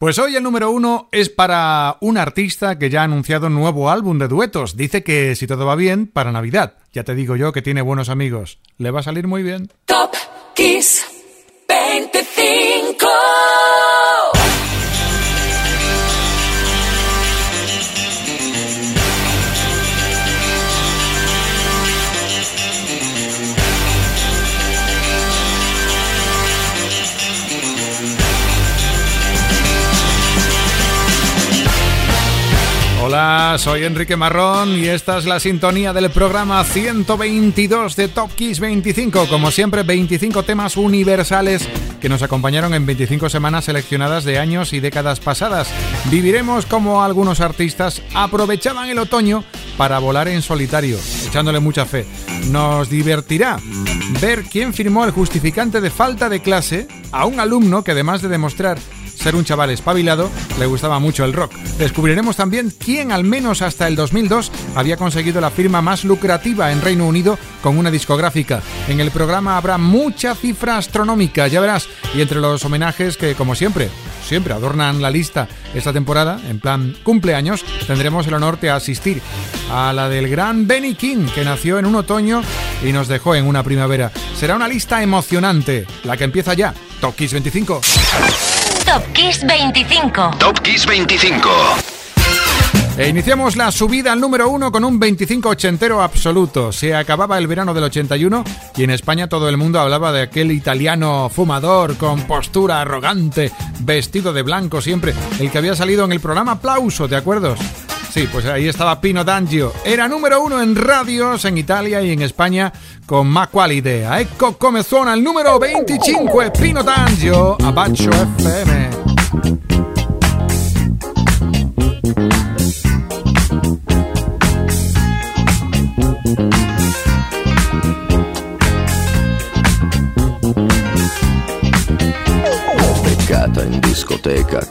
Pues hoy el número uno es para un artista que ya ha anunciado un nuevo álbum de duetos. Dice que si todo va bien, para Navidad. Ya te digo yo que tiene buenos amigos. Le va a salir muy bien. Top Kiss 25. Hola, soy Enrique Marrón y esta es la sintonía del programa 122 de Top Kiss 25. Como siempre, 25 temas universales que nos acompañaron en 25 semanas seleccionadas de años y décadas pasadas. Viviremos como algunos artistas aprovechaban el otoño para volar en solitario, echándole mucha fe. Nos divertirá ver quién firmó el justificante de falta de clase a un alumno que además de demostrar ser un chaval espabilado, le gustaba mucho el rock. Descubriremos también quién, al menos hasta el 2002, había conseguido la firma más lucrativa en Reino Unido con una discográfica. En el programa habrá mucha cifra astronómica, ya verás, y entre los homenajes que, como siempre, siempre adornan la lista esta temporada, en plan cumpleaños, tendremos el honor de asistir a la del gran Benny King, que nació en un otoño y nos dejó en una primavera. Será una lista emocionante, la que empieza ya. Top 25. Top Kiss 25. Top Kiss 25. E iniciamos la subida al número uno con un 25 ochentero absoluto. Se acababa el verano del 81 y en España todo el mundo hablaba de aquel italiano fumador con postura arrogante, vestido de blanco siempre, el que había salido en el programa Aplauso, ¿de acuerdo? Sí, pues ahí estaba Pino D'Angio. Era número uno en radios en Italia y en España con Ma quale idea. Ecco come suona il numero 25 Pino D'Angio a Baccio FM.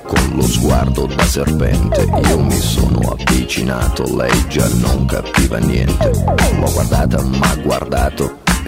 Con lo sguardo da serpente. Io mi sono avvicinato, lei già non capiva niente. L'ho guardata, ma guardato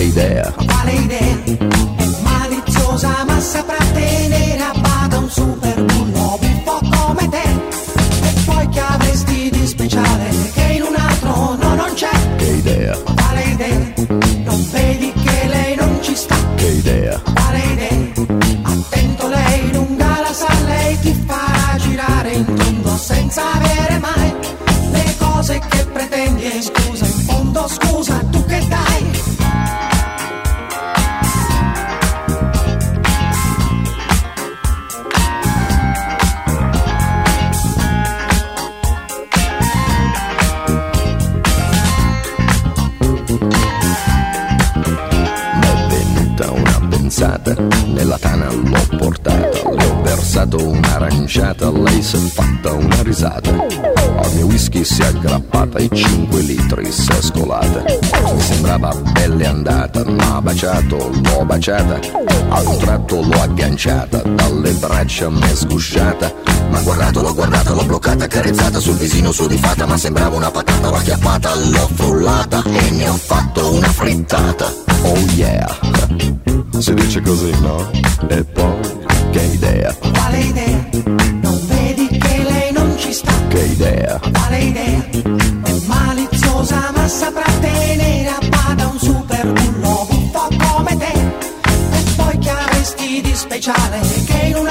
Ci sta? che idea, Quale idea? È maliziosa ma saprà tenere a bada un super bullo un po' come te. E poi che avresti di speciale che in un altro no non c'è? che idea, Quale idea? Non vedi che lei non ci sta? che idea, Quale idea? Attento lei lunga la sa, lei ti farà girare in tondo senza avere mai le cose che pretendi e scusa, in fondo scusa, tu versato un'aranciata, lei si è fatta una risata, al mio whisky si è aggrappata e 5 litri si è scolata, mi sembrava belle andata, ma baciato, l'ho baciata, ad un tratto l'ho agganciata, dalle braccia m'è sgusciata, ma guardato, l'ho guardata, l'ho bloccata, accarezzata sul visino su di fatta, ma sembrava una patata, l'ho acchiappata, l'ho frullata e ne ho fatto una frittata. Oh yeah, si dice così, no? E poi, che idea, Quale idea? Non vedi che lei non ci sta? che idea, Quale idea? È maliziosa ma saprà tenere a bada un super bullo un po' come te. E poi che avresti di speciale che in un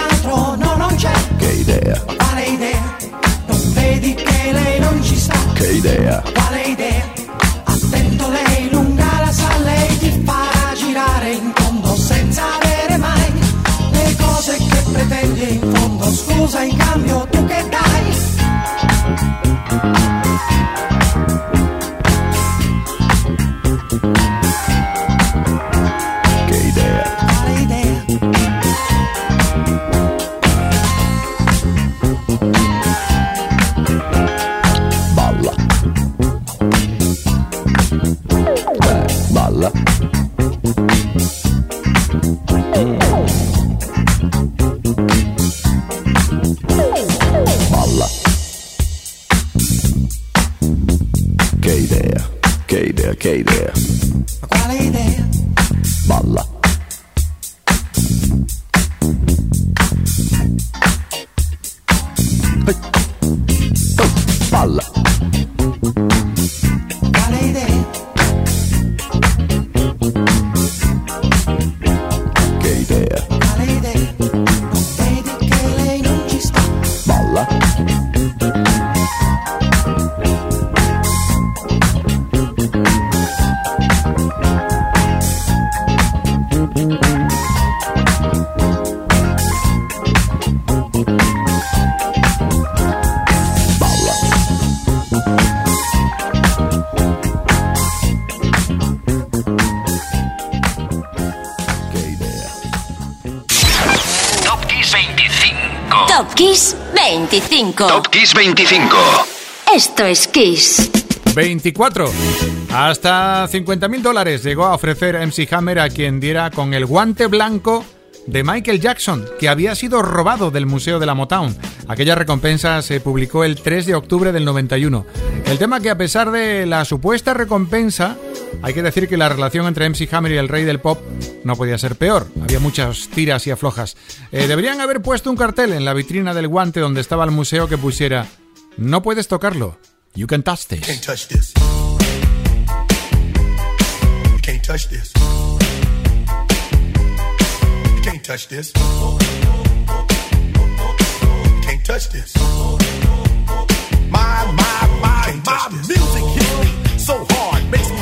okay there. 25. Top Kiss 25. Esto es Kiss. 24. Hasta 50.000 dólares llegó a ofrecer MC Hammer a quien diera con el guante blanco de Michael Jackson, que había sido robado del Museo de la Motown. Aquella recompensa se publicó el 3 de octubre del 91. El tema que a pesar de la supuesta recompensa, hay que decir que la relación entre MC Hammer y el rey del pop no podía ser peor. Había muchas tiras y aflojas. Eh, deberían haber puesto un cartel en la vitrina del guante donde estaba el museo que pusiera No puedes tocarlo. You can touch this. Can't touch this. Can't touch this. Can't touch this. My, my, my, my music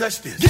touch this.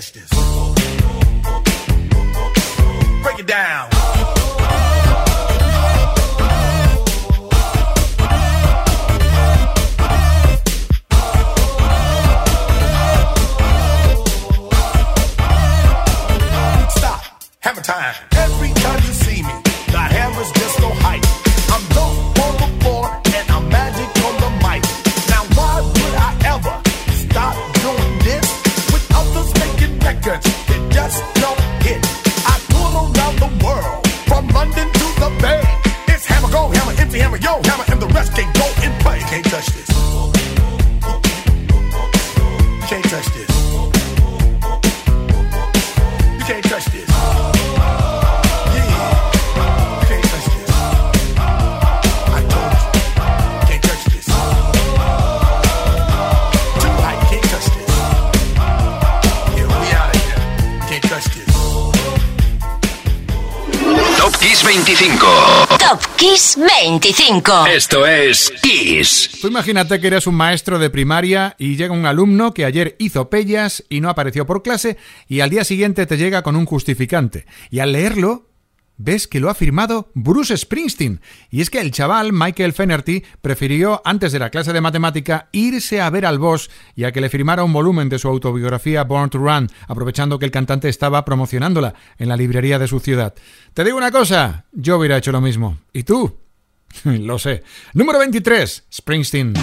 touch this. Kiss 25. Esto es Kiss. Tú imagínate que eres un maestro de primaria y llega un alumno que ayer hizo pellas y no apareció por clase y al día siguiente te llega con un justificante. Y al leerlo, ves que lo ha firmado Bruce Springsteen. Y es que el chaval, Michael Fenerty, prefirió, antes de la clase de matemática, irse a ver al boss y a que le firmara un volumen de su autobiografía Born to Run, aprovechando que el cantante estaba promocionándola en la librería de su ciudad. Te digo una cosa, yo hubiera hecho lo mismo. ¿Y tú? lo sé. Número 23, Springsteen.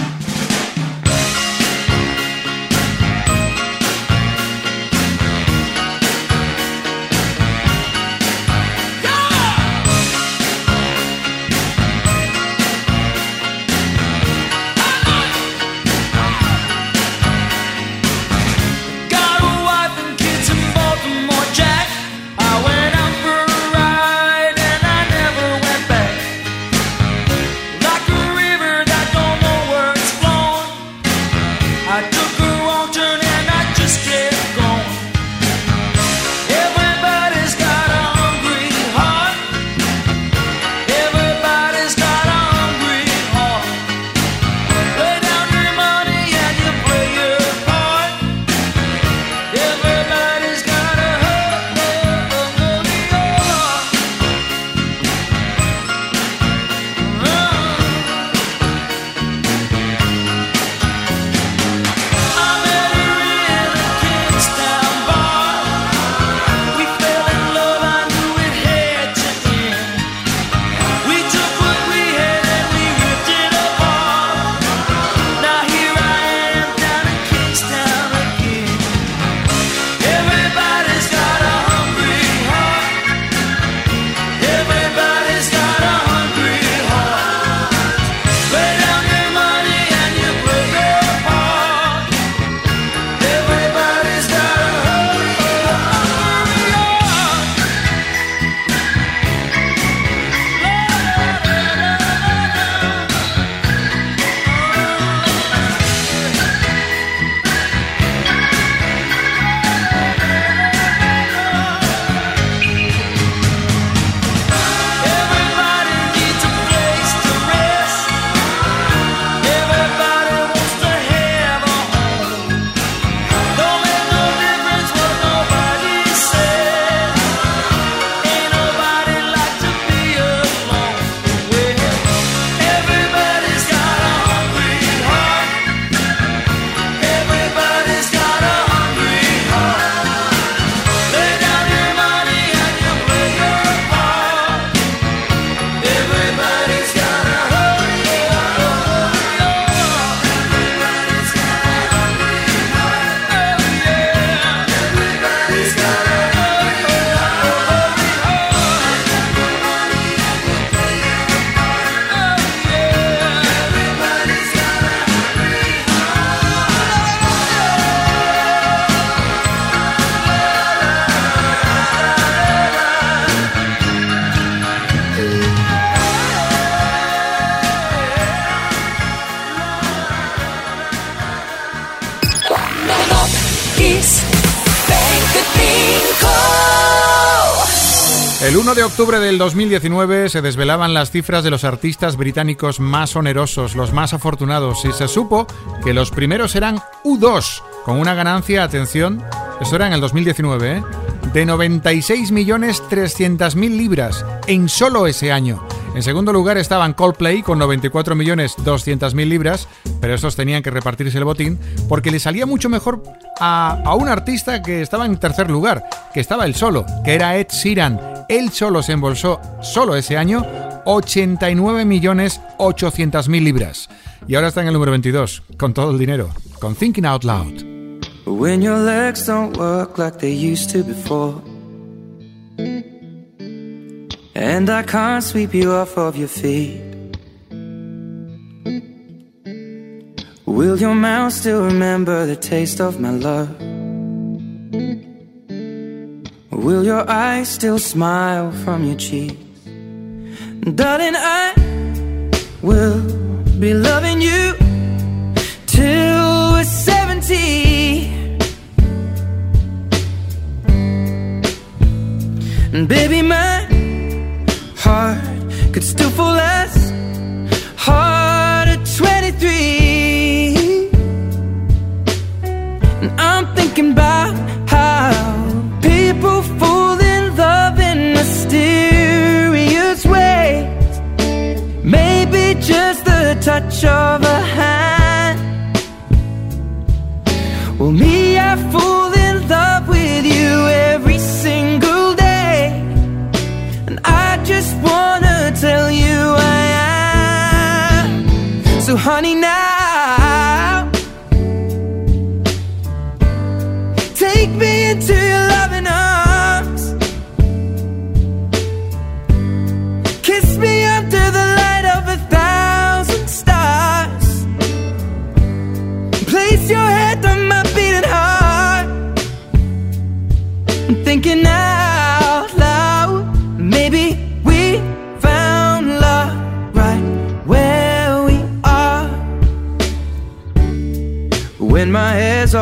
Octubre del 2019 se desvelaban las cifras de los artistas británicos más onerosos, los más afortunados, y se supo que los primeros eran U2, con una ganancia, atención, esto era en el 2019, ¿eh? de 96.300.000 libras en solo ese año. En segundo lugar estaban Coldplay con 94.200.000 libras, pero estos tenían que repartirse el botín porque le salía mucho mejor a, a un artista que estaba en tercer lugar, que estaba él solo, que era Ed Sheeran. Él solo se embolsó, solo ese año, 89.800.000 libras. Y ahora está en el número 22, con todo el dinero, con Thinking Out Loud. When your legs don't work like they used to before. And I can't sweep you off of your feet. Will your mouth still remember the taste of my love? Will your eyes still smile from your cheeks? Darling, I will be loving you till we're 70. And baby, my could still fall as hard at 23. And I'm thinking about how people fall in love in mysterious ways. Maybe just the touch of a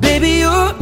Baby, your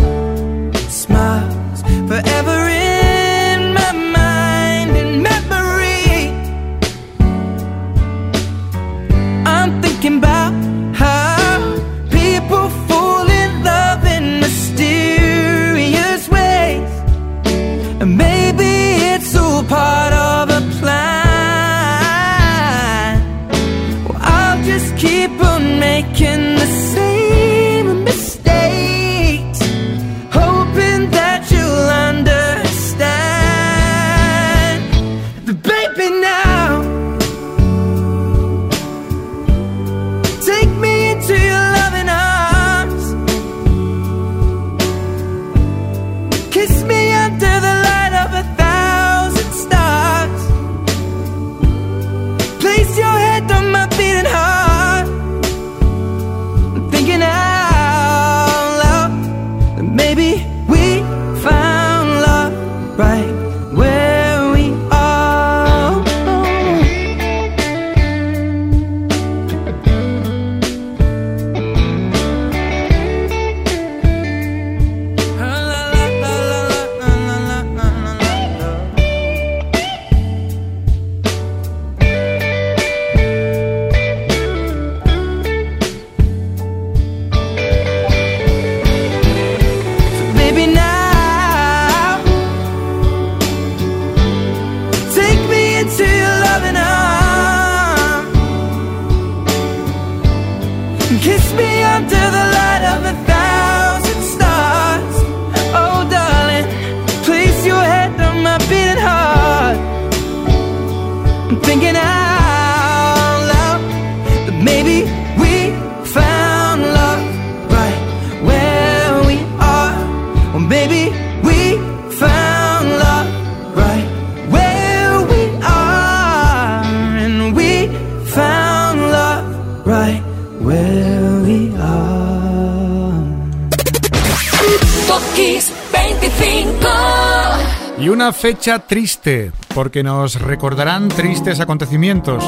fecha triste, porque nos recordarán tristes acontecimientos.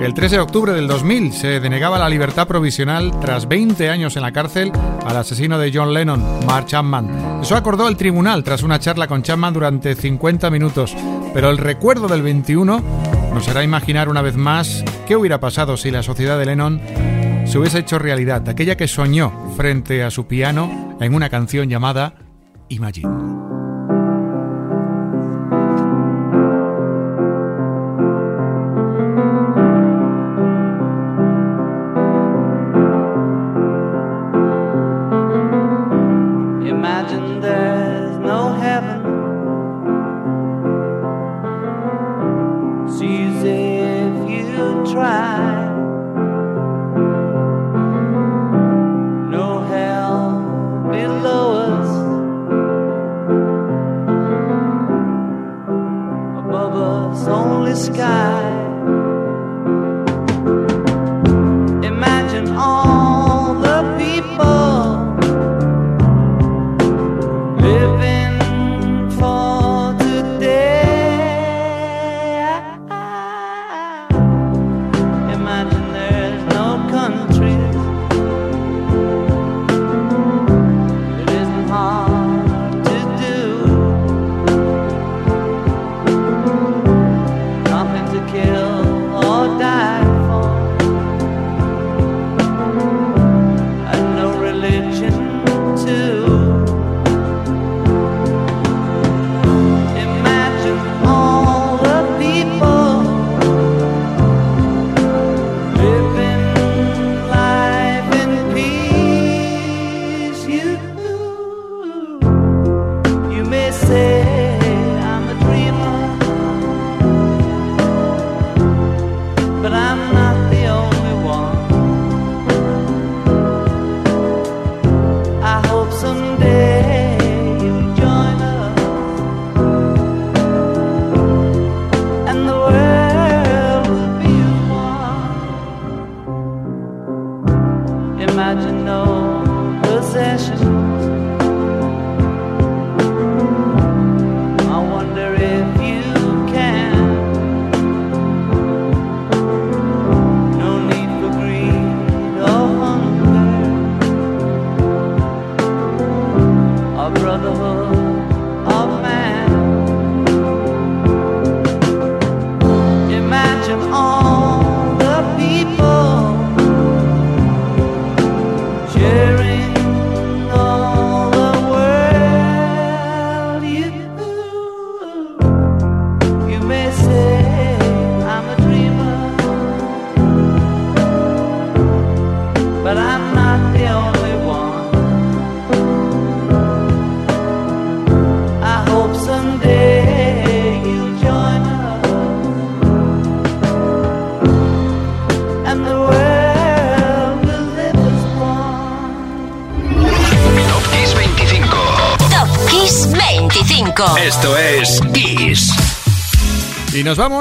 El 3 de octubre del 2000 se denegaba la libertad provisional tras 20 años en la cárcel al asesino de John Lennon, Mark Chapman. Eso acordó el tribunal tras una charla con Chapman durante 50 minutos. Pero el recuerdo del 21 nos hará imaginar una vez más qué hubiera pasado si la sociedad de Lennon se hubiese hecho realidad, aquella que soñó frente a su piano en una canción llamada Imagine.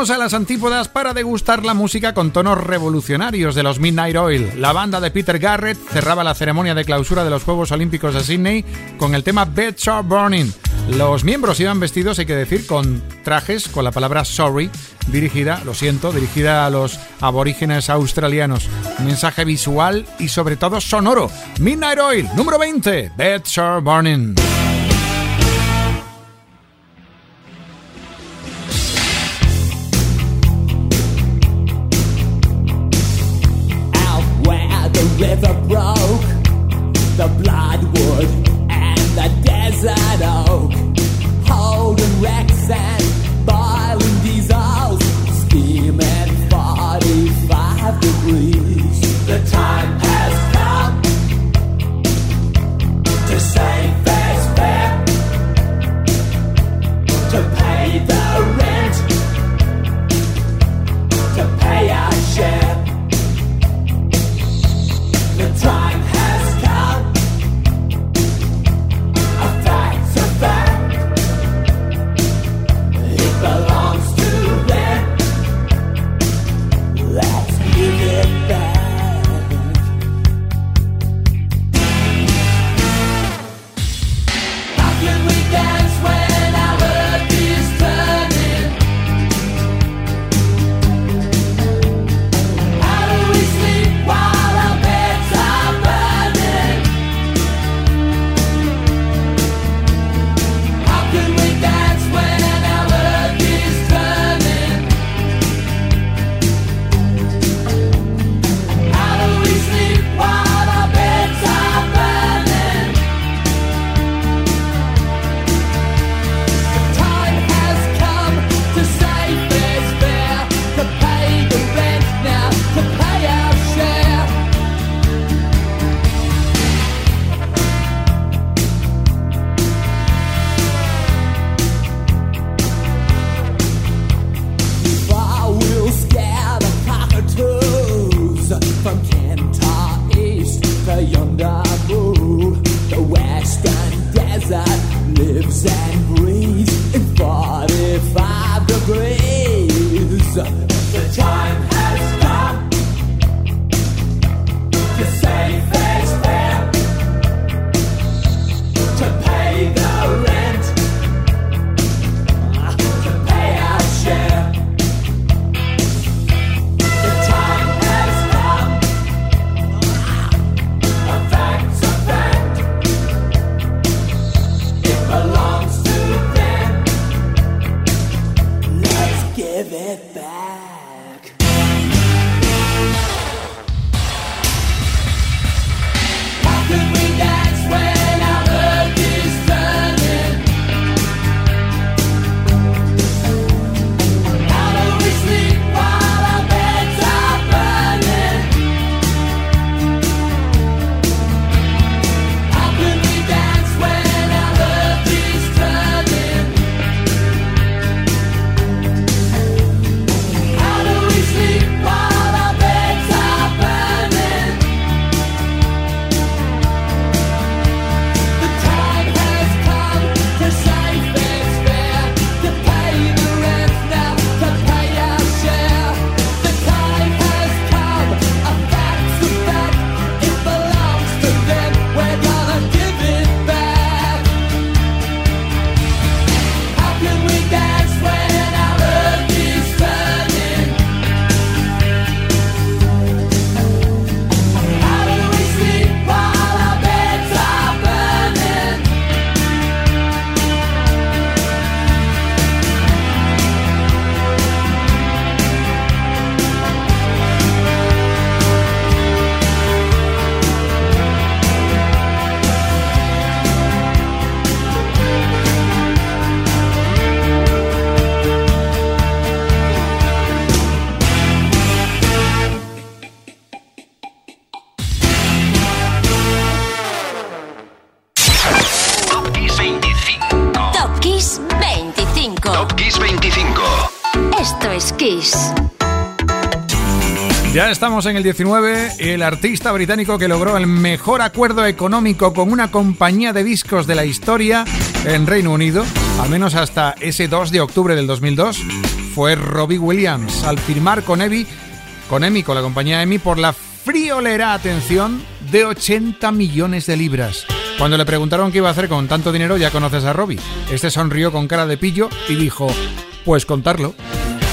A las antípodas para degustar la música con tonos revolucionarios de los Midnight Oil. La banda de Peter Garrett cerraba la ceremonia de clausura de los Juegos Olímpicos de Sydney con el tema Beds Are Burning. Los miembros iban vestidos, hay que decir, con trajes con la palabra sorry dirigida, lo siento, dirigida a los aborígenes australianos. Un mensaje visual y sobre todo sonoro. Midnight Oil, número 20, Beds Are Burning. Estamos en el 19, el artista británico que logró el mejor acuerdo económico con una compañía de discos de la historia en Reino Unido, al menos hasta ese 2 de octubre del 2002, fue Robbie Williams al firmar con EMI, con EMI, con la compañía EMI, por la friolera, atención, de 80 millones de libras. Cuando le preguntaron qué iba a hacer con tanto dinero, ya conoces a Robbie. Este sonrió con cara de pillo y dijo, pues contarlo.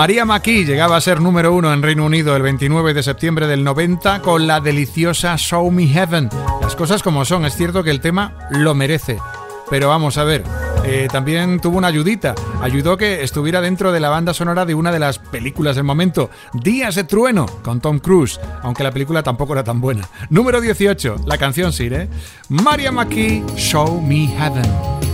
María McKee llegaba a ser número uno en Reino Unido el 29 de septiembre del 90 con la deliciosa Show Me Heaven. Las cosas como son, es cierto que el tema lo merece. Pero vamos a ver, eh, también tuvo una ayudita. Ayudó que estuviera dentro de la banda sonora de una de las películas del momento, Días de Trueno, con Tom Cruise, aunque la película tampoco era tan buena. Número 18, la canción sí, ¿eh? María McKee, Show Me Heaven.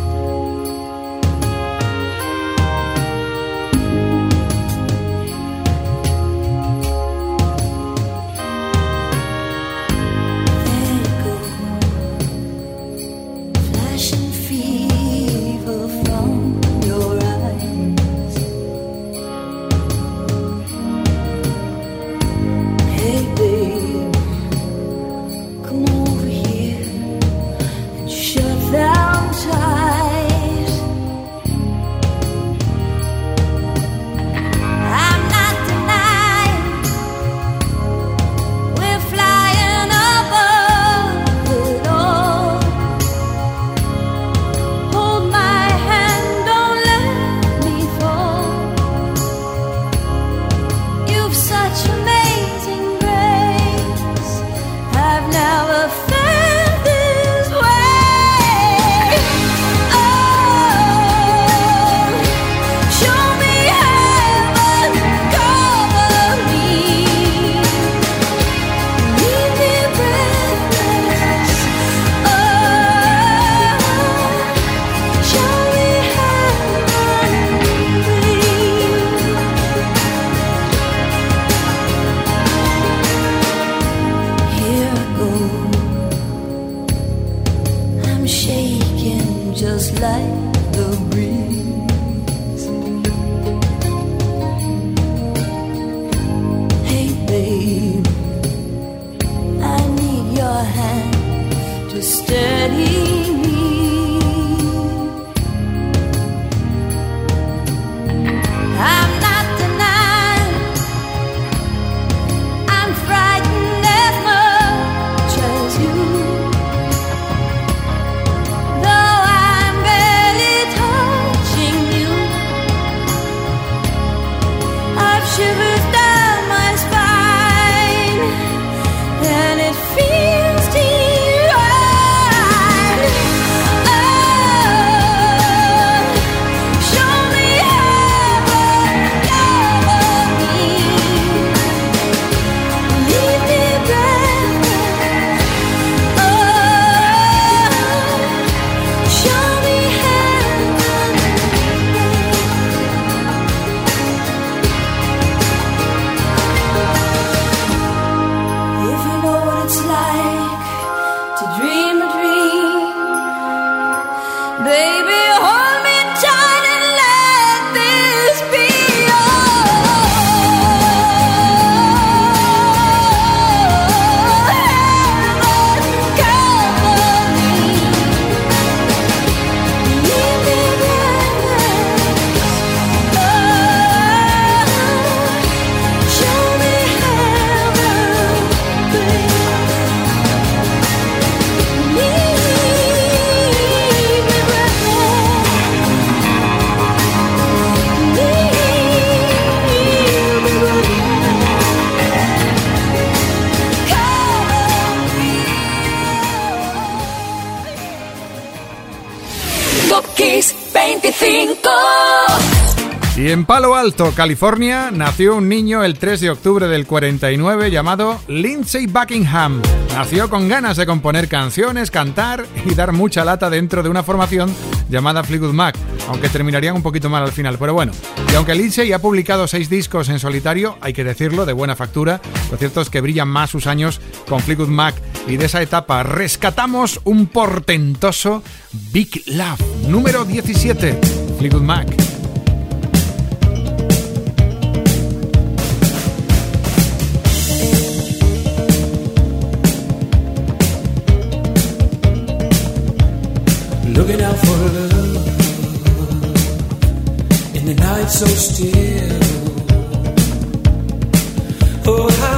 Alto, California, nació un niño el 3 de octubre del 49 llamado Lindsay Buckingham. Nació con ganas de componer canciones, cantar y dar mucha lata dentro de una formación llamada Fleetwood Mac, aunque terminarían un poquito mal al final. Pero bueno, y aunque Lindsay ha publicado seis discos en solitario, hay que decirlo, de buena factura, lo cierto es que brillan más sus años con Fleetwood Mac y de esa etapa rescatamos un portentoso Big Love, número 17, Fleetwood Mac. Looking out for love in the night so still. Oh, I'll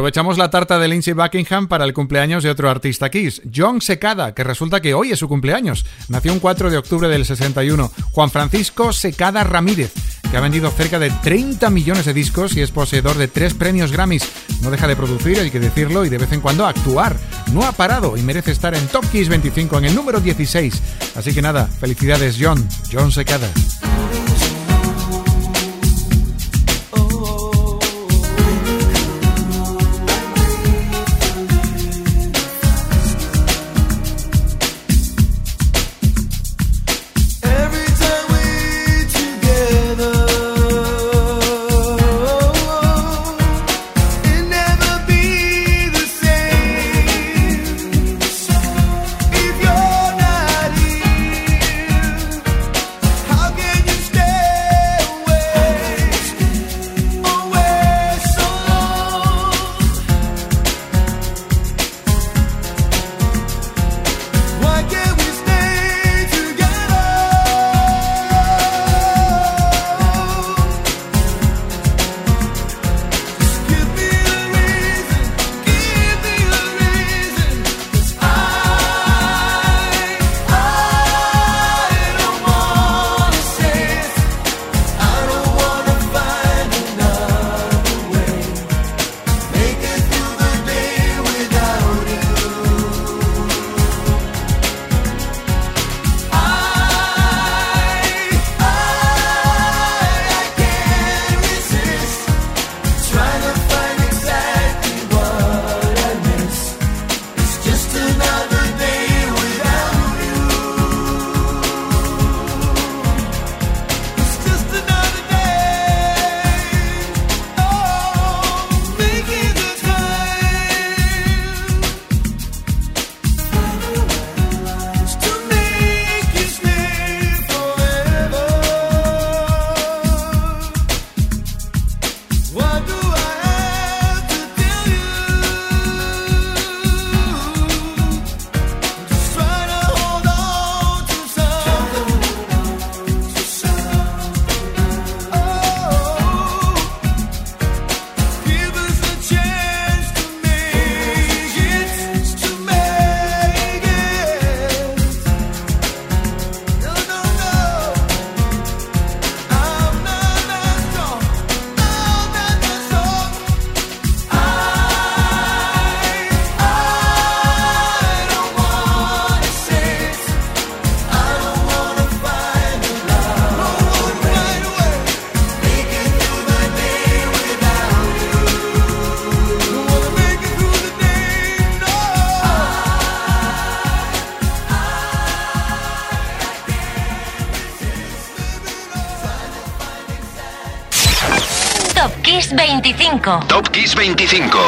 Aprovechamos la tarta de Lindsay Buckingham para el cumpleaños de otro artista Kiss, John Secada, que resulta que hoy es su cumpleaños. Nació un 4 de octubre del 61. Juan Francisco Secada Ramírez, que ha vendido cerca de 30 millones de discos y es poseedor de tres premios Grammys. No deja de producir, hay que decirlo, y de vez en cuando actuar. No ha parado y merece estar en Top Kiss 25 en el número 16. Así que nada, felicidades John, John Secada. 25. Top Kiss 25.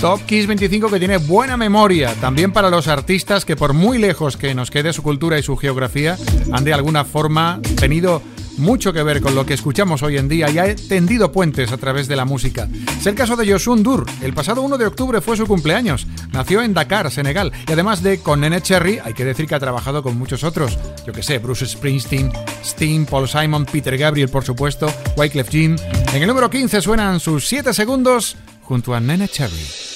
Top Kiss 25 que tiene buena memoria, también para los artistas que por muy lejos que nos quede su cultura y su geografía, han de alguna forma tenido mucho que ver con lo que escuchamos hoy en día y ha tendido puentes a través de la música. Es el caso de Yosun Dur. El pasado 1 de octubre fue su cumpleaños. Nació en Dakar, Senegal. Y además de con Nene Cherry, hay que decir que ha trabajado con muchos otros. Yo que sé, Bruce Springsteen, Sting, Paul Simon, Peter Gabriel, por supuesto, Wyclef Jean. En el número 15 suenan sus 7 segundos junto a Nene Cherry.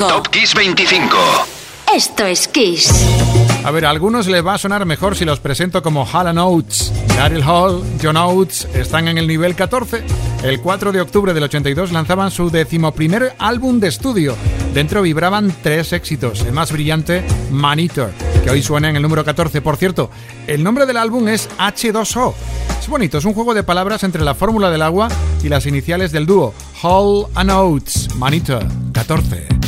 25. Top Kiss 25. Esto es Kiss. A ver, a algunos les va a sonar mejor si los presento como Hall Oates. Daryl Hall, John Oates están en el nivel 14. El 4 de octubre del 82 lanzaban su decimoprimer álbum de estudio. Dentro vibraban tres éxitos. El más brillante, Man Eater, que hoy suena en el número 14. Por cierto, el nombre del álbum es H2O. Es bonito, es un juego de palabras entre la fórmula del agua y las iniciales del dúo. Hall and Oates, Man Eater, 14.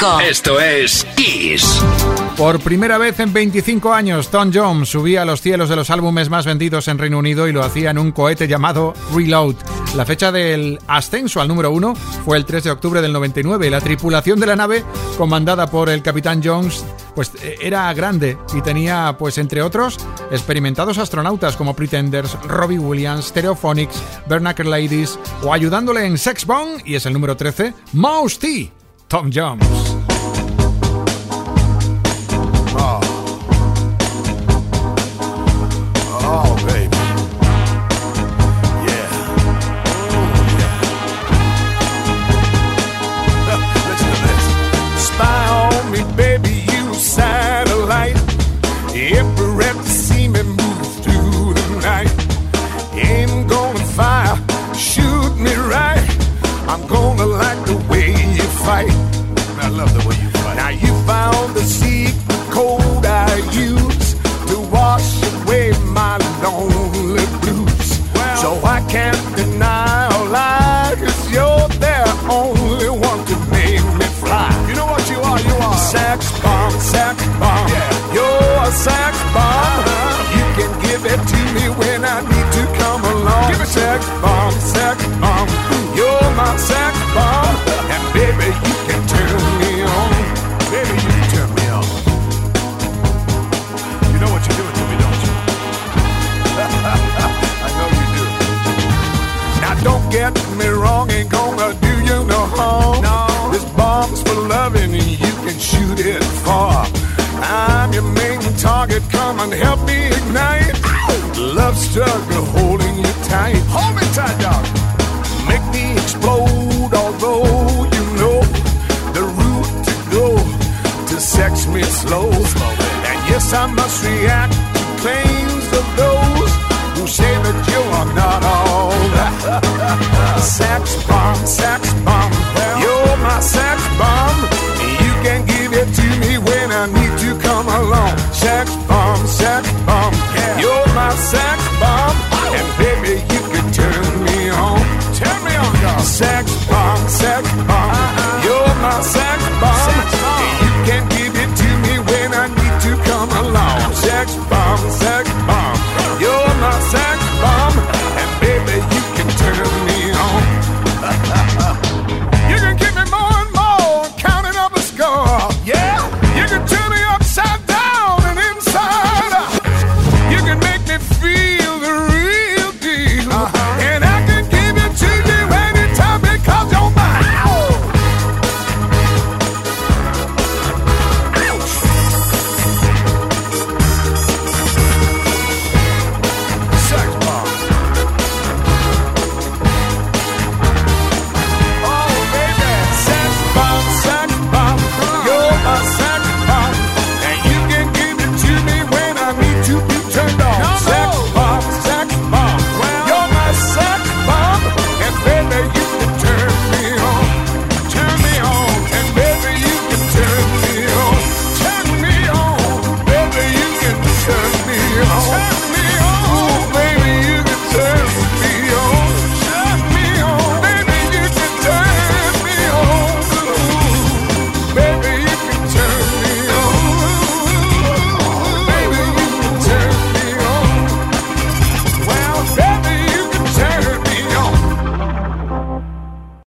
Esto es Kiss. Por primera vez en 25 años, Tom Jones subía a los cielos de los álbumes más vendidos en Reino Unido y lo hacía en un cohete llamado Reload. La fecha del ascenso al número 1 fue el 3 de octubre del 99 la tripulación de la nave, comandada por el capitán Jones, pues e, era grande y tenía, pues entre otros, experimentados astronautas como Pretenders, Robbie Williams, Stereophonics, Bernacker Ladies o ayudándole en Sex Bomb, y es el número 13, Mouse T, Tom Jones. Sex.